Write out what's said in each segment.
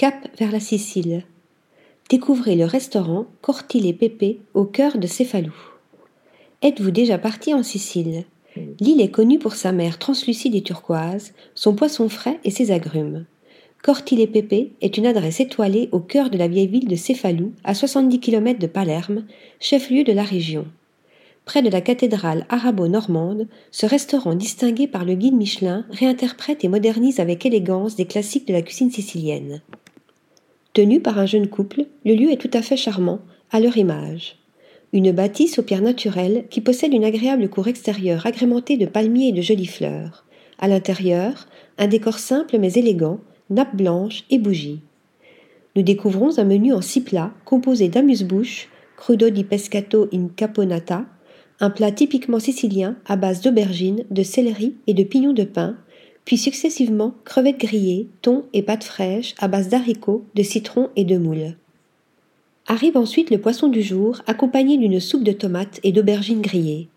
Cap vers la Sicile. Découvrez le restaurant Cortile Pépé au cœur de Céphalou. Êtes-vous déjà parti en Sicile? L'île est connue pour sa mer translucide et turquoise, son poisson frais et ses agrumes. Cortile Pépé est une adresse étoilée au cœur de la vieille ville de Céphalou, à 70 km de Palerme, chef-lieu de la région. Près de la cathédrale arabo-normande, ce restaurant distingué par le guide Michelin réinterprète et modernise avec élégance des classiques de la cuisine sicilienne. Tenu par un jeune couple, le lieu est tout à fait charmant, à leur image. Une bâtisse aux pierres naturelles qui possède une agréable cour extérieure agrémentée de palmiers et de jolies fleurs. À l'intérieur, un décor simple mais élégant, nappes blanches et bougies. Nous découvrons un menu en six plats composé d'amuse-bouche, crudo di pescato in caponata, un plat typiquement sicilien à base d'aubergines, de céleri et de pignons de pain, puis successivement crevettes grillées, thon et pâtes fraîches à base d'haricots, de citron et de moules. Arrive ensuite le poisson du jour, accompagné d'une soupe de tomates et d'aubergines grillées.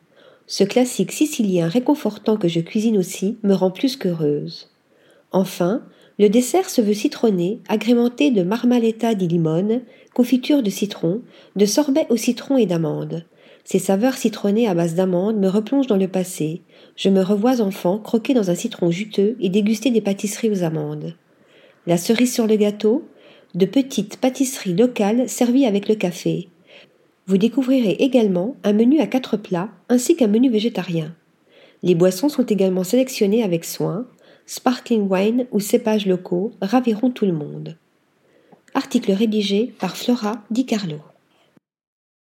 Ce classique sicilien réconfortant que je cuisine aussi me rend plus qu'heureuse. Enfin, le dessert se veut citronné, agrémenté de marmaletta di limone, confiture de citron, de sorbet au citron et d'amandes. Ces saveurs citronnées à base d'amandes me replongent dans le passé. Je me revois enfant croquer dans un citron juteux et déguster des pâtisseries aux amandes. La cerise sur le gâteau, de petites pâtisseries locales servies avec le café. Vous découvrirez également un menu à quatre plats ainsi qu'un menu végétarien. Les boissons sont également sélectionnées avec soin. Sparkling wine ou cépages locaux raviront tout le monde. Article rédigé par Flora Di Carlo.